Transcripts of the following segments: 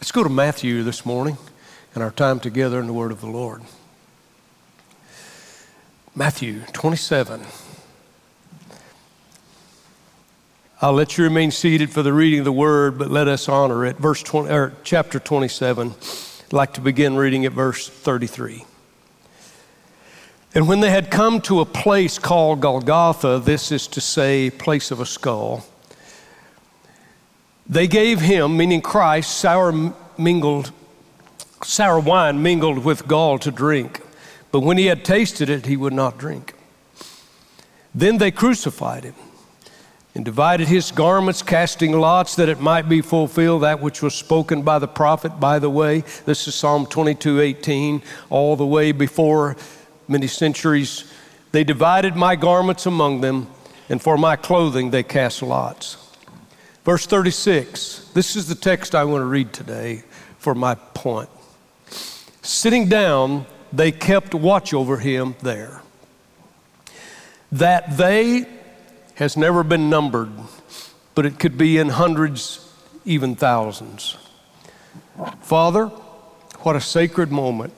Let's go to Matthew this morning and our time together in the Word of the Lord. Matthew 27. I'll let you remain seated for the reading of the Word, but let us honor it. Verse 20, or chapter 27. I'd like to begin reading at verse 33. And when they had come to a place called Golgotha, this is to say, place of a skull, they gave him, meaning Christ, sour mingled, sour wine mingled with gall to drink. But when he had tasted it, he would not drink. Then they crucified him and divided his garments, casting lots that it might be fulfilled that which was spoken by the prophet. By the way, this is Psalm 22 18, all the way before many centuries. They divided my garments among them, and for my clothing they cast lots. Verse 36, this is the text I want to read today for my point. Sitting down, they kept watch over him there. That they has never been numbered, but it could be in hundreds, even thousands. Father, what a sacred moment.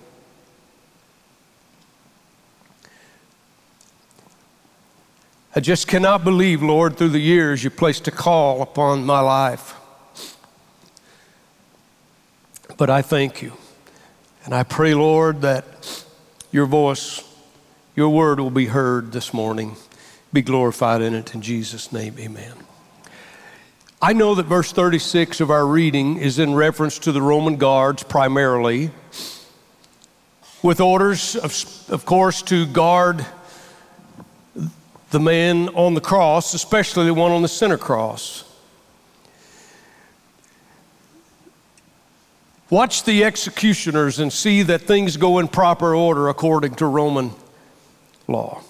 I just cannot believe, Lord, through the years you placed a call upon my life. But I thank you. And I pray, Lord, that your voice, your word will be heard this morning. Be glorified in it in Jesus' name, amen. I know that verse 36 of our reading is in reference to the Roman guards primarily, with orders, of, of course, to guard the man on the cross, especially the one on the center cross. Watch the executioners and see that things go in proper order according to Roman law.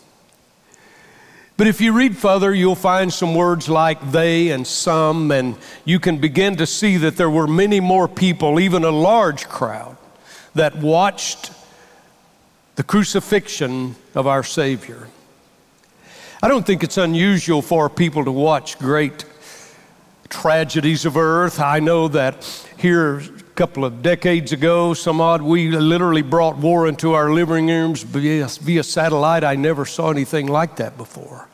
But if you read further, you'll find some words like they and some, and you can begin to see that there were many more people, even a large crowd, that watched the crucifixion of our Savior. I don't think it's unusual for people to watch great tragedies of earth. I know that here a couple of decades ago, some odd, we literally brought war into our living rooms via, via satellite. I never saw anything like that before.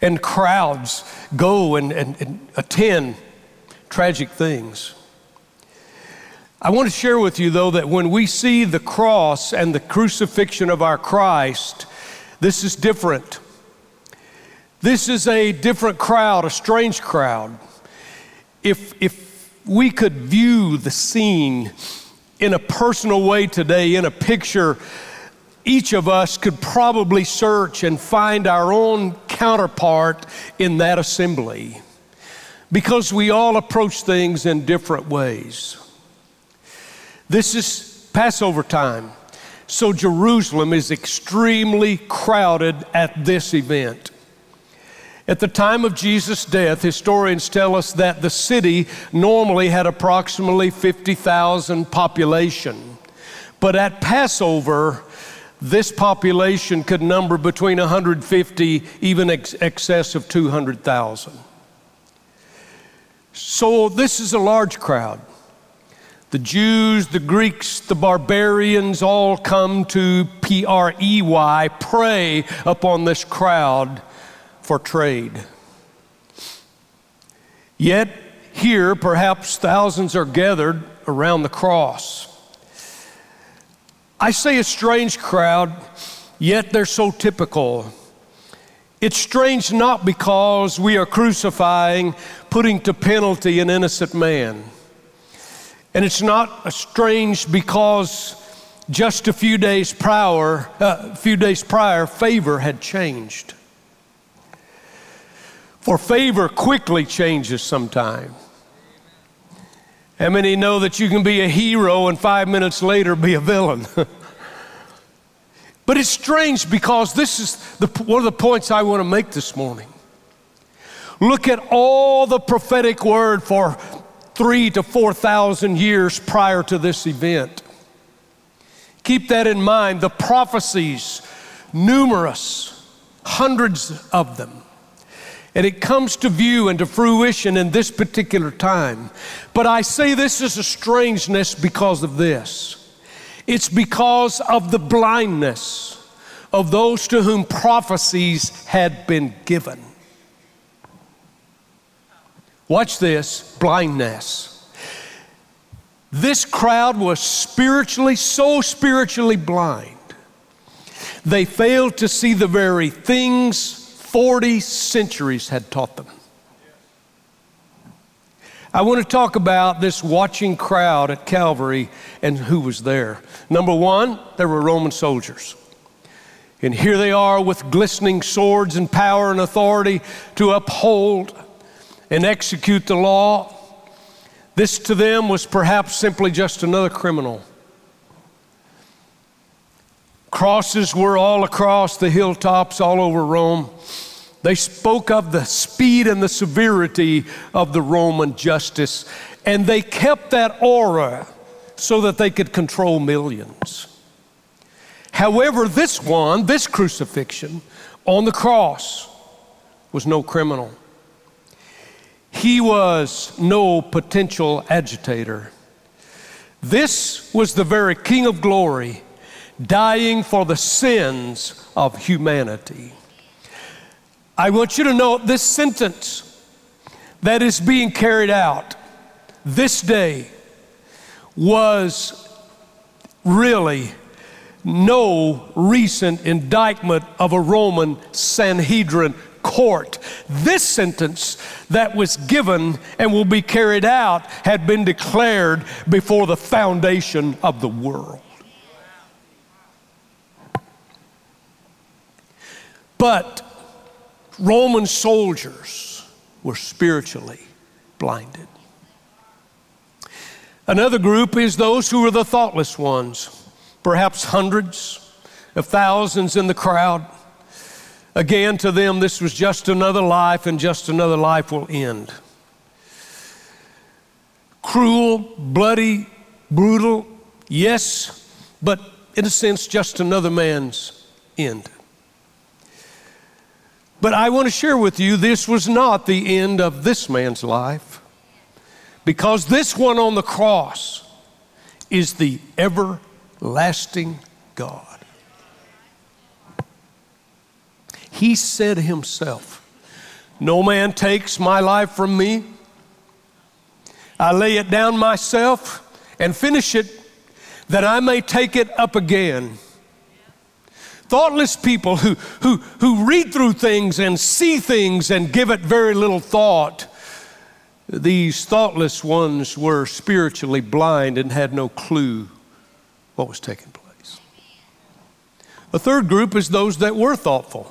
And crowds go and, and, and attend tragic things. I want to share with you, though, that when we see the cross and the crucifixion of our Christ, this is different. This is a different crowd, a strange crowd. If, if we could view the scene in a personal way today, in a picture, each of us could probably search and find our own counterpart in that assembly because we all approach things in different ways. This is Passover time, so Jerusalem is extremely crowded at this event. At the time of Jesus' death, historians tell us that the city normally had approximately 50,000 population. But at Passover, this population could number between 150, even ex- excess of 200,000. So this is a large crowd. The Jews, the Greeks, the barbarians all come to P R E Y, prey upon this crowd for trade. Yet, here, perhaps thousands are gathered around the cross. I say a strange crowd, yet they're so typical. It's strange not because we are crucifying, putting to penalty an innocent man. And it's not strange because just a few days prior, uh, few days prior, favor had changed. For favor quickly changes sometime. How many know that you can be a hero and five minutes later be a villain? but it's strange because this is the, one of the points I want to make this morning. Look at all the prophetic word for three to 4,000 years prior to this event. Keep that in mind. The prophecies, numerous, hundreds of them. And it comes to view and to fruition in this particular time. But I say this is a strangeness because of this. It's because of the blindness of those to whom prophecies had been given. Watch this blindness. This crowd was spiritually, so spiritually blind, they failed to see the very things 40 centuries had taught them. I want to talk about this watching crowd at Calvary and who was there. Number one, there were Roman soldiers. And here they are with glistening swords and power and authority to uphold and execute the law. This to them was perhaps simply just another criminal. Crosses were all across the hilltops, all over Rome. They spoke of the speed and the severity of the Roman justice, and they kept that aura so that they could control millions. However, this one, this crucifixion on the cross, was no criminal. He was no potential agitator. This was the very King of glory dying for the sins of humanity. I want you to know this sentence that is being carried out this day was really no recent indictment of a Roman Sanhedrin court. This sentence that was given and will be carried out had been declared before the foundation of the world. But Roman soldiers were spiritually blinded. Another group is those who were the thoughtless ones, perhaps hundreds of thousands in the crowd Again, to them, this was just another life, and just another life will end. Cruel, bloody, brutal, yes, but in a sense, just another man's end. But I want to share with you this was not the end of this man's life, because this one on the cross is the everlasting God. He said himself, No man takes my life from me. I lay it down myself and finish it that I may take it up again. Thoughtless people who, who, who read through things and see things and give it very little thought. These thoughtless ones were spiritually blind and had no clue what was taking place. A third group is those that were thoughtful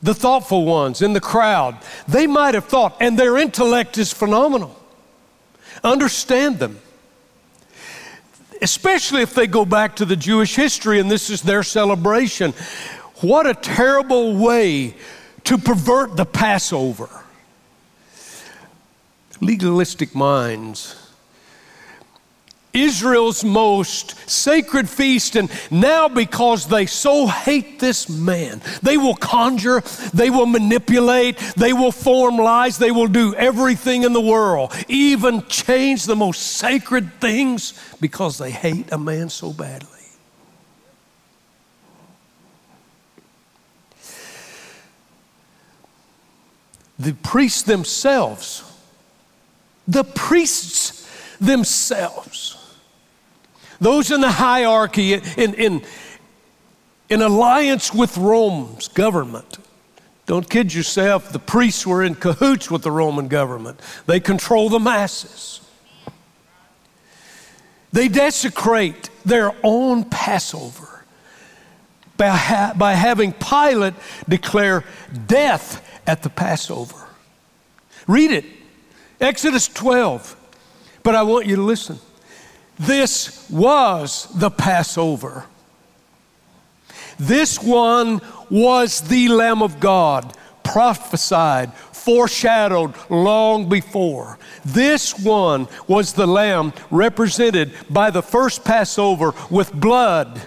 the thoughtful ones in the crowd, they might have thought, and their intellect is phenomenal. Understand them. Especially if they go back to the Jewish history and this is their celebration. What a terrible way to pervert the Passover. Legalistic minds Israel's most sacred feast. And now, because they so hate this man, they will conjure, they will manipulate, they will form lies, they will do everything in the world, even change the most sacred things because they hate a man so badly. The priests themselves, the priests themselves, those in the hierarchy, in, in, in alliance with Rome's government. Don't kid yourself, the priests were in cahoots with the Roman government. They control the masses. They desecrate their own Passover by, ha- by having Pilate declare death at the Passover. Read it, Exodus 12. But I want you to listen. This was the Passover. This one was the Lamb of God, prophesied, foreshadowed long before. This one was the Lamb represented by the first Passover with blood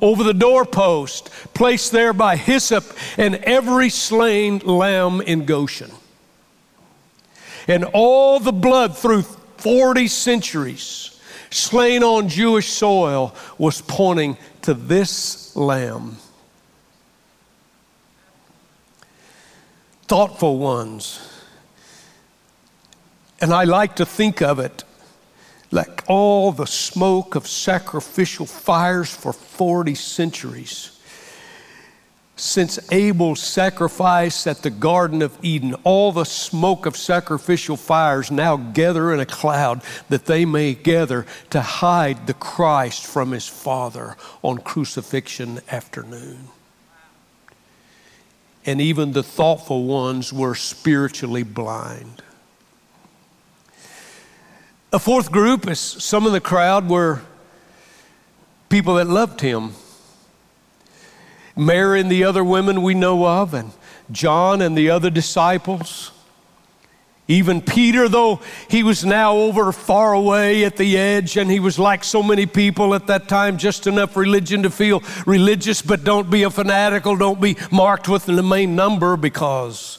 over the doorpost, placed there by hyssop, and every slain lamb in Goshen. And all the blood through 40 centuries slain on Jewish soil was pointing to this lamb. Thoughtful ones. And I like to think of it like all the smoke of sacrificial fires for 40 centuries. Since Abel's sacrifice at the Garden of Eden, all the smoke of sacrificial fires now gather in a cloud that they may gather to hide the Christ from his Father on crucifixion afternoon. And even the thoughtful ones were spiritually blind. A fourth group is some of the crowd were people that loved him. Mary and the other women we know of, and John and the other disciples. Even Peter, though he was now over far away at the edge, and he was like so many people at that time, just enough religion to feel religious, but don't be a fanatical, don't be marked with the main number because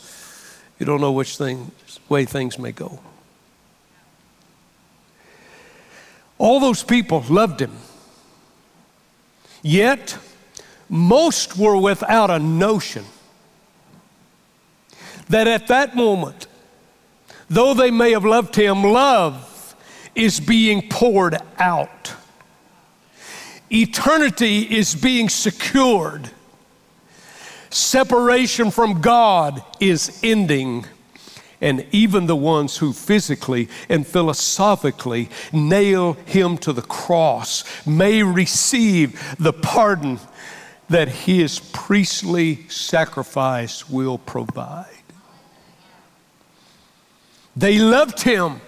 you don't know which thing, way things may go. All those people loved him. Yet, most were without a notion that at that moment, though they may have loved him, love is being poured out. Eternity is being secured. Separation from God is ending and even the ones who physically and philosophically nail him to the cross may receive the pardon that his priestly sacrifice will provide. They loved him,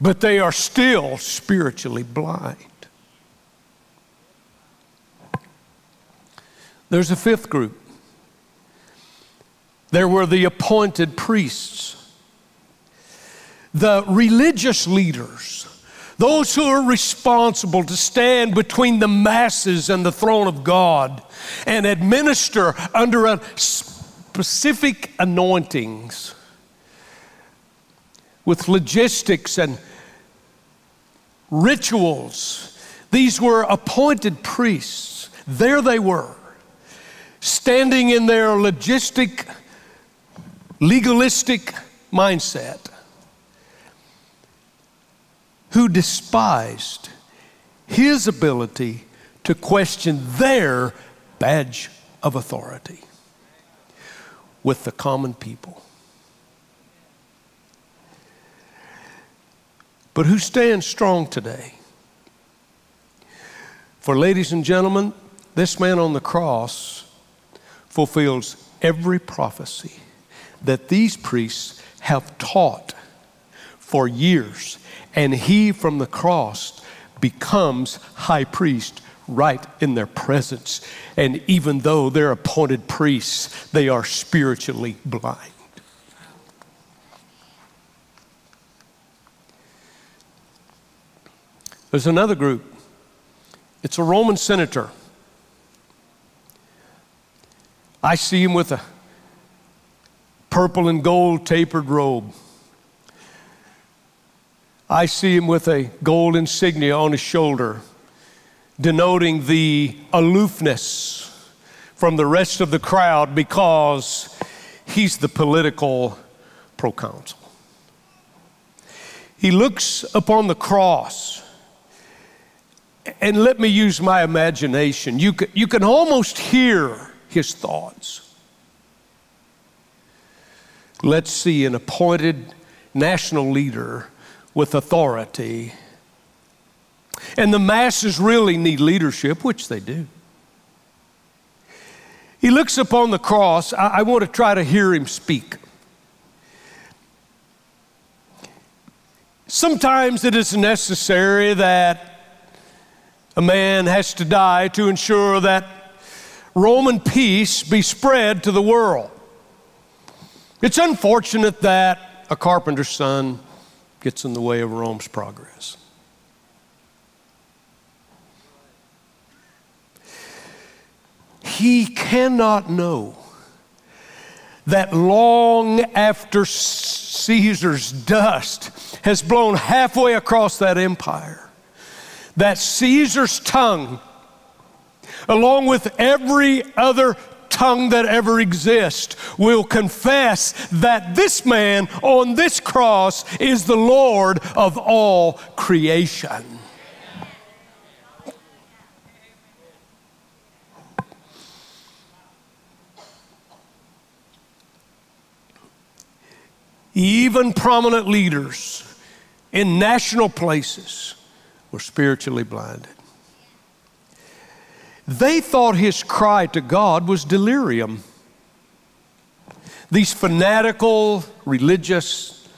but they are still spiritually blind. There's a fifth group. There were the appointed priests the religious leaders, those who are responsible to stand between the masses and the throne of God and administer under a specific anointings with logistics and rituals. These were appointed priests. There they were, standing in their logistic, legalistic mindset who despised his ability to question their badge of authority with the common people. But who stands strong today? For, ladies and gentlemen, this man on the cross fulfills every prophecy that these priests have taught for years and he from the cross becomes high priest right in their presence. And even though they're appointed priests, they are spiritually blind. There's another group. It's a Roman senator. I see him with a purple and gold tapered robe. I see him with a gold insignia on his shoulder, denoting the aloofness from the rest of the crowd because he's the political proconsul. He looks upon the cross, and let me use my imagination. You can, you can almost hear his thoughts. Let's see an appointed national leader with authority. And the masses really need leadership, which they do. He looks upon the cross. I, I want to try to hear him speak. Sometimes it is necessary that a man has to die to ensure that Roman peace be spread to the world. It's unfortunate that a carpenter's son gets in the way of Rome's progress. he cannot know that long after Caesar's dust has blown halfway across that empire, that Caesar's tongue, along with every other tongue that ever exists, will confess that this man on this cross is the Lord of all creation. Even prominent leaders in national places were spiritually blinded. They thought his cry to God was delirium. These fanatical religious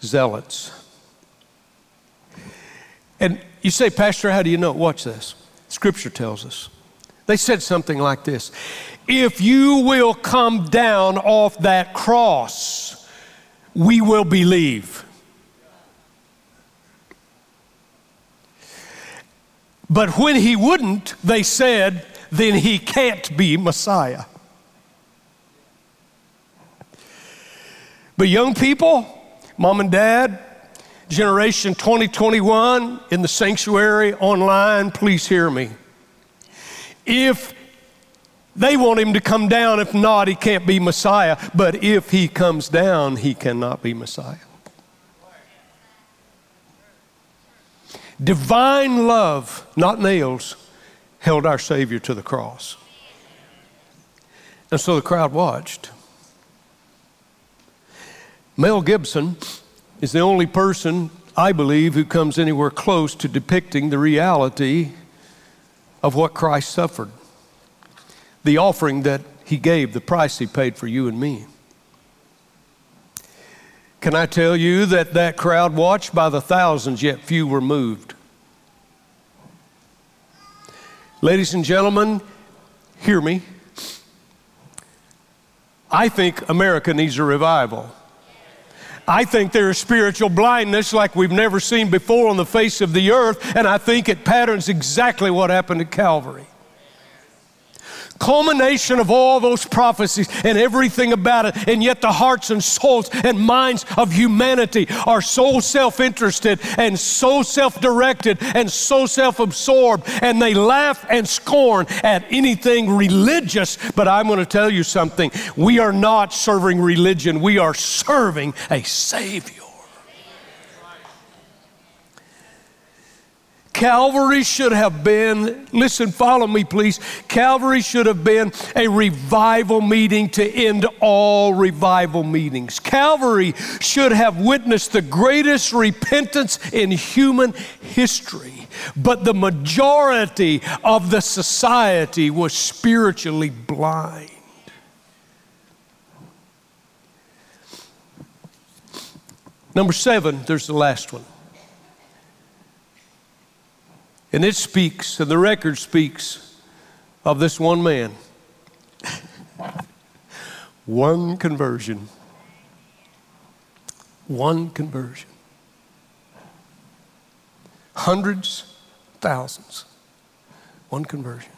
zealots. And you say, Pastor, how do you know? Watch this. Scripture tells us. They said something like this If you will come down off that cross, we will believe. But when he wouldn't, they said, then he can't be Messiah. But young people, mom and dad, generation 2021 in the sanctuary online, please hear me. If they want him to come down. If not, he can't be Messiah. But if he comes down, he cannot be Messiah. Divine love, not nails, held our Savior to the cross. And so the crowd watched. Mel Gibson is the only person, I believe, who comes anywhere close to depicting the reality of what Christ suffered the offering that He gave, the price He paid for you and me. Can I tell you that that crowd watched by the thousands, yet few were moved? Ladies and gentlemen, hear me. I think America needs a revival. I think there is spiritual blindness like we've never seen before on the face of the earth, and I think it patterns exactly what happened at Calvary culmination of all those prophecies and everything about it. And yet, the hearts and souls and minds of humanity are so self interested and so self directed and so self absorbed. And they laugh and scorn at anything religious. But I'm going to tell you something we are not serving religion, we are serving a Savior. Calvary should have been, listen, follow me, please. Calvary should have been a revival meeting to end all revival meetings. Calvary should have witnessed the greatest repentance in human history. But the majority of the society was spiritually blind. Number seven, there's the last one. And it speaks, and the record speaks of this one man. one conversion. One conversion. Hundreds, thousands. One conversion.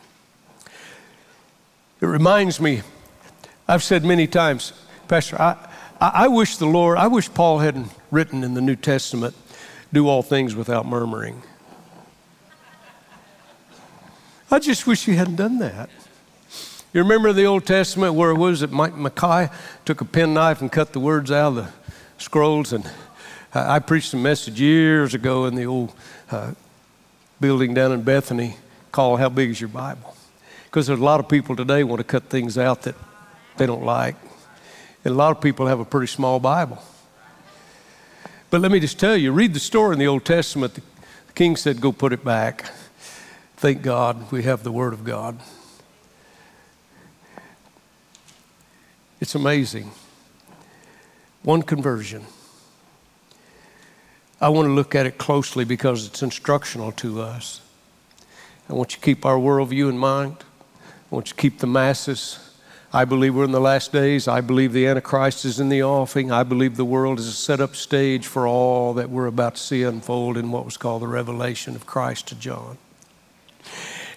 It reminds me, I've said many times, Pastor, I, I, wish the Lord, I wish Paul hadn't written in the New Testament, do all things without murmuring. I just wish you hadn't done that. You remember the Old Testament where it was that Mike Micaiah took a penknife and cut the words out of the scrolls? And I preached a message years ago in the old uh, building down in Bethany called How Big is Your Bible? Because there's a lot of people today want to cut things out that they don't like. And a lot of people have a pretty small Bible. But let me just tell you read the story in the Old Testament. The king said, Go put it back. Thank God we have the Word of God. It's amazing. One conversion. I want to look at it closely because it's instructional to us. I want you to keep our worldview in mind. I want you to keep the masses. I believe we're in the last days. I believe the Antichrist is in the offing. I believe the world is a set up stage for all that we're about to see unfold in what was called the revelation of Christ to John.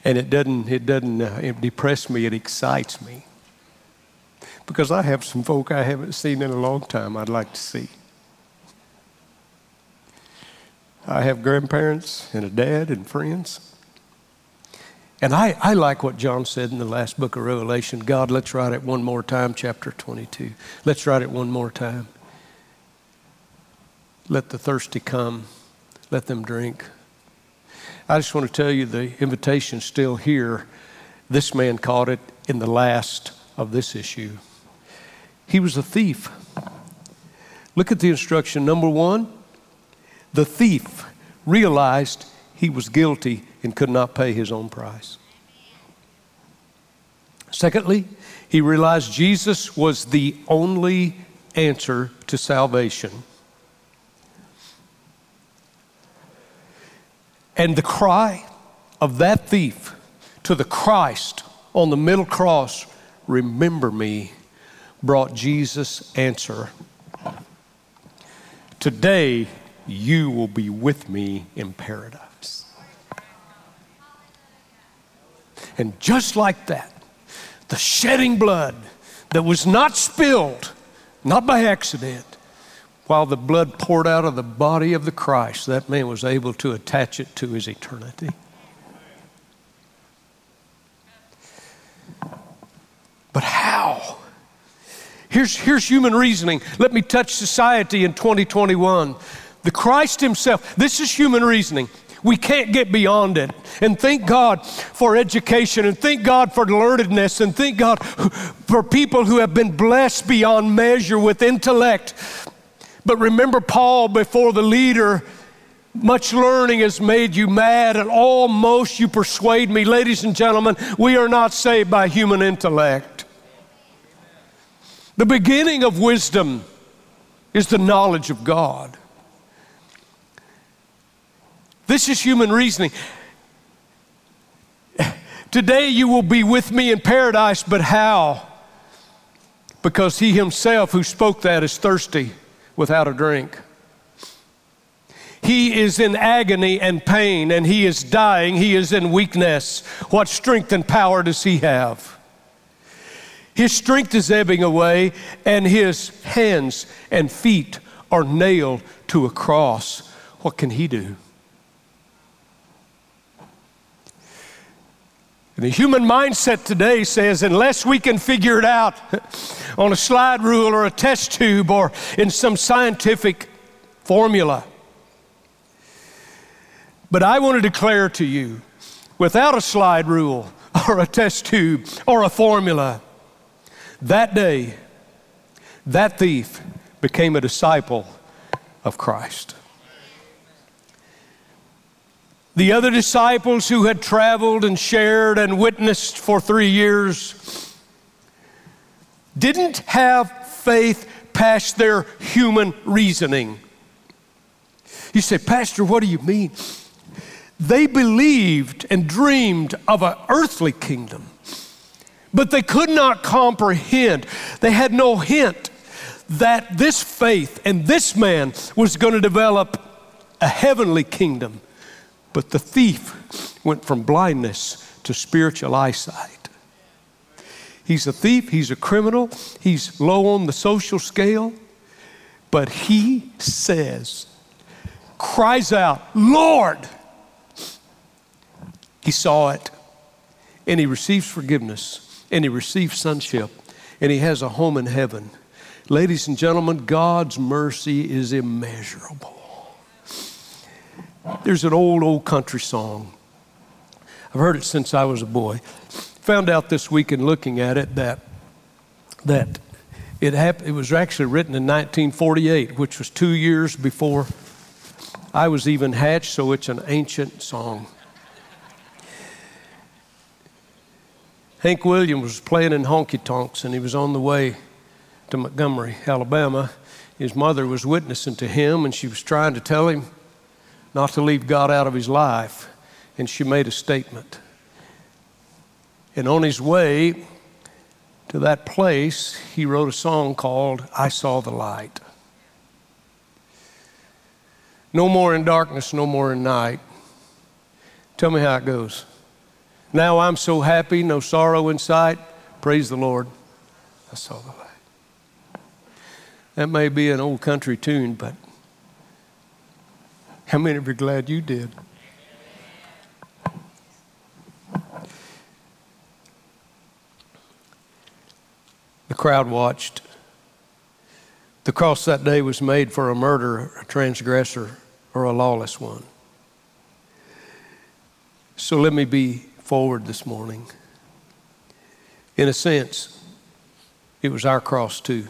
And it doesn't, it doesn't uh, it depress me, it excites me. Because I have some folk I haven't seen in a long time I'd like to see. I have grandparents and a dad and friends. And I, I like what John said in the last book of Revelation God, let's write it one more time, chapter 22. Let's write it one more time. Let the thirsty come, let them drink. I just want to tell you the invitation's still here. This man caught it in the last of this issue. He was a thief. Look at the instruction. Number one, the thief realized he was guilty and could not pay his own price. Secondly, he realized Jesus was the only answer to salvation. And the cry of that thief to the Christ on the middle cross, remember me, brought Jesus' answer. Today, you will be with me in paradise. And just like that, the shedding blood that was not spilled, not by accident, while the blood poured out of the body of the Christ, that man was able to attach it to his eternity. But how? Here's, here's human reasoning. Let me touch society in 2021. The Christ Himself, this is human reasoning. We can't get beyond it. And thank God for education, and thank God for learnedness, and thank God for people who have been blessed beyond measure with intellect but remember Paul before the leader. Much learning has made you mad, and almost you persuade me. Ladies and gentlemen, we are not saved by human intellect. The beginning of wisdom is the knowledge of God. This is human reasoning. Today you will be with me in paradise, but how? Because he himself who spoke that is thirsty without a drink. He is in agony and pain, and he is dying. He is in weakness. What strength and power does he have? His strength is ebbing away, and his hands and feet are nailed to a cross. What can he do? The human mindset today says unless we can figure it out on a slide rule or a test tube or in some scientific formula. But I want to declare to you without a slide rule or a test tube or a formula, that day, that thief became a disciple of Christ. The other disciples who had traveled and shared and witnessed for three years didn't have faith past their human reasoning. You say, Pastor, what do you mean? They believed and dreamed of an earthly kingdom, but they could not comprehend. They had no hint that this faith and this man was going to develop a heavenly kingdom but the thief went from blindness to spiritual eyesight. He's a thief, he's a criminal, he's low on the social scale, but he says, cries out, Lord! He saw it, and he receives forgiveness, and he receives sonship, and he has a home in heaven. Ladies and gentlemen, God's mercy is immeasurable. There's an old, old country song. I've heard it since I was a boy. Found out this week in looking at it that, that it, hap- it was actually written in 1948, which was two years before I was even hatched, so it's an ancient song. Hank Williams was playing in honky tonks and he was on the way to Montgomery, Alabama. His mother was witnessing to him and she was trying to tell him not to leave God out of his life. And she made a statement. And on his way to that place, he wrote a song called I Saw the Light. No more in darkness, no more in night. Tell me how it goes. Now I'm so happy, no sorrow in sight. Praise the Lord. I saw the light. That may be an old country tune, but how many of you are glad you did? The crowd watched. The cross that day was made for a murderer, a transgressor, or a lawless one. So let me be forward this morning. In a sense, it was our cross too.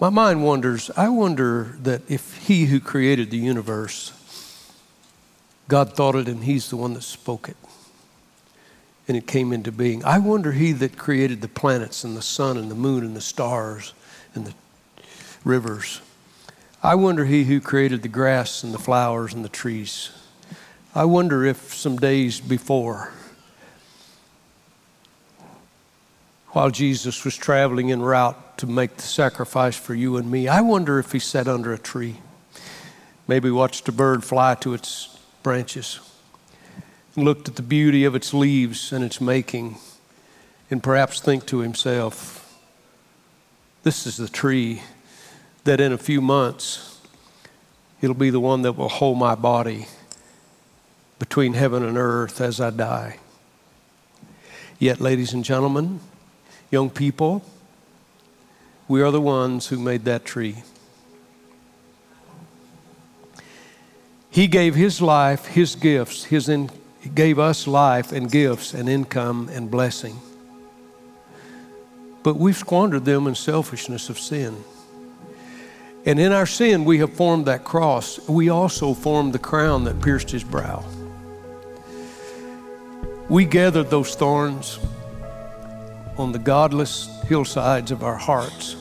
My mind wonders, I wonder that if He who created the universe, God thought it and He's the one that spoke it and it came into being. I wonder He that created the planets and the sun and the moon and the stars and the rivers. I wonder He who created the grass and the flowers and the trees. I wonder if some days before, while Jesus was traveling en route to make the sacrifice for you and me, I wonder if he sat under a tree, maybe watched a bird fly to its branches, looked at the beauty of its leaves and its making, and perhaps think to himself, this is the tree that in a few months it'll be the one that will hold my body between heaven and earth as I die. Yet, ladies and gentlemen, young people, we are the ones who made that tree. He gave His life, His gifts, His in, He gave us life and gifts and income and blessing. But we've squandered them in selfishness of sin. And in our sin, we have formed that cross. We also formed the crown that pierced His brow. We gathered those thorns on the godless hillsides of our hearts,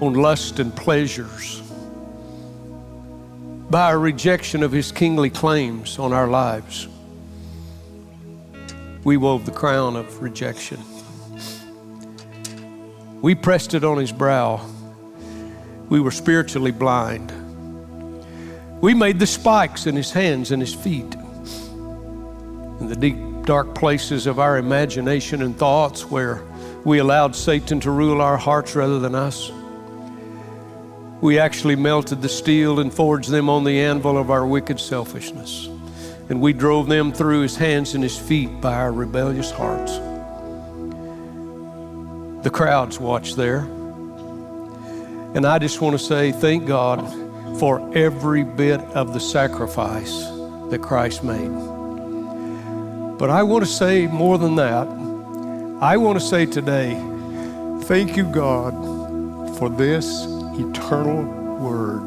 on lust and pleasures, by our rejection of His kingly claims on our lives. We wove the crown of rejection. We pressed it on His brow. We were spiritually blind. We made the spikes in His hands and His feet in the deep, dark places of our imagination and thoughts where we allowed Satan to rule our hearts rather than us. We actually melted the steel and forged them on the anvil of our wicked selfishness. And we drove them through his hands and his feet by our rebellious hearts. The crowds watched there. And I just want to say, thank God for every bit of the sacrifice that Christ made. But I want to say more than that. I want to say today, thank you, God, for this eternal word.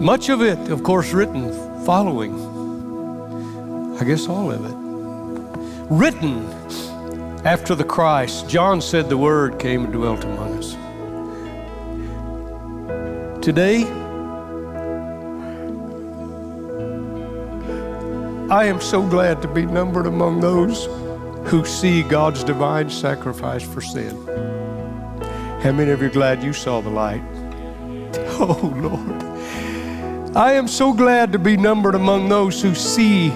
Much of it, of course, written following, I guess all of it, written after the Christ. John said the Word came and dwelt among us. Today, I am so glad to be numbered among those who see God's divine sacrifice for sin. How many of you are glad you saw the light? Oh, Lord. I am so glad to be numbered among those who see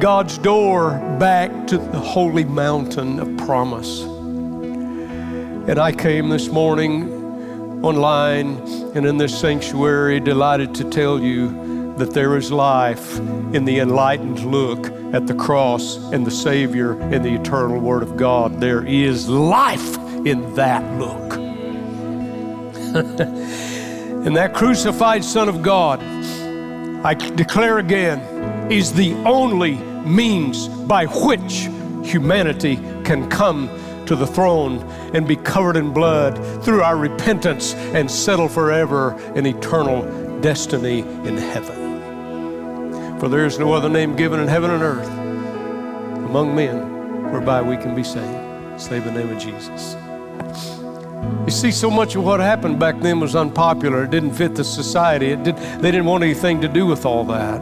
God's door back to the holy mountain of promise. And I came this morning online and in this sanctuary delighted to tell you that there is life in the enlightened look at the cross and the Savior and the eternal Word of God. There is life in that look. and that crucified Son of God, I declare again, is the only means by which humanity can come to the throne and be covered in blood through our repentance and settle forever in eternal destiny in heaven. For there is no other name given in heaven and earth among men whereby we can be saved, save the name of Jesus. You see, so much of what happened back then was unpopular. It didn't fit the society. It did, they didn't want anything to do with all that.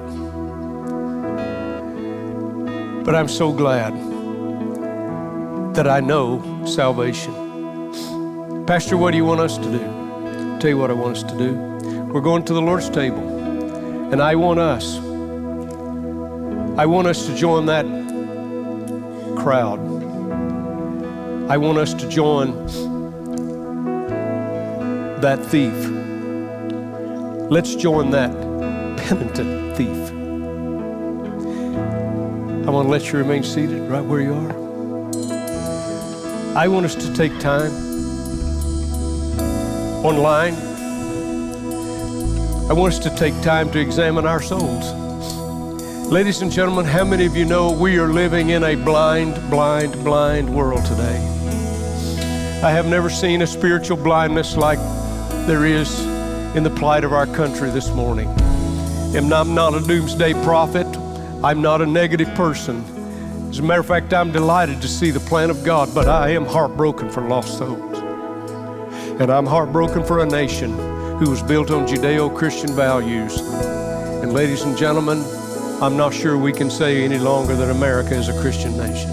But I'm so glad that I know salvation. Pastor, what do you want us to do? tell you what I want us to do. We're going to the Lord's table, and I want us, I want us to join that crowd. I want us to join that thief. Let's join that penitent thief. I want to let you remain seated right where you are. I want us to take time online. I want us to take time to examine our souls. Ladies and gentlemen, how many of you know we are living in a blind, blind, blind world today? I have never seen a spiritual blindness like there is in the plight of our country this morning. And I'm not a doomsday prophet. I'm not a negative person. As a matter of fact, I'm delighted to see the plan of God, but I am heartbroken for lost souls. And I'm heartbroken for a nation who was built on Judeo Christian values. And ladies and gentlemen, I'm not sure we can say any longer that America is a Christian nation.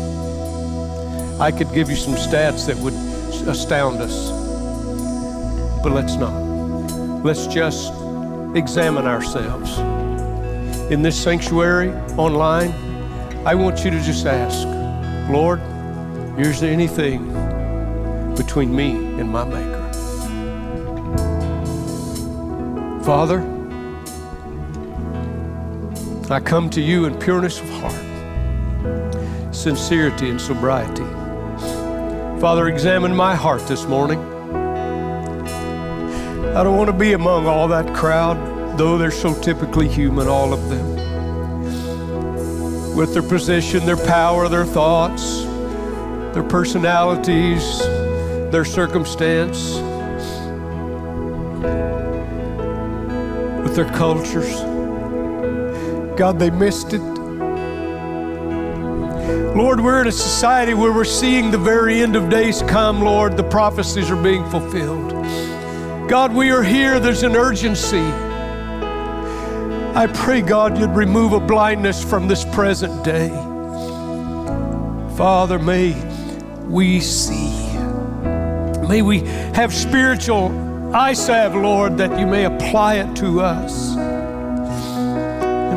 I could give you some stats that would astound us, but let's not. Let's just examine ourselves. In this sanctuary, online, I want you to just ask, Lord, is there anything between me and my Maker? Father, I come to you in pureness of heart, sincerity, and sobriety. Father, examine my heart this morning. I don't want to be among all that crowd, though they're so typically human, all of them. With their position, their power, their thoughts, their personalities, their circumstance. with their cultures. God, they missed it. Lord, we're in a society where we're seeing the very end of days come, Lord. The prophecies are being fulfilled. God, we are here. There's an urgency. I pray, God, you'd remove a blindness from this present day. Father, may we see. May we have spiritual salve, Lord, that you may apply it to us.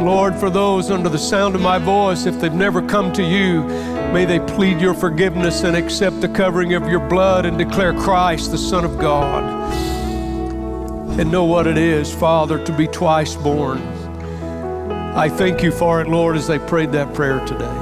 Lord, for those under the sound of my voice, if they've never come to you, may they plead your forgiveness and accept the covering of your blood and declare Christ the Son of God. And know what it is, Father, to be twice born. I thank you for it, Lord, as they prayed that prayer today.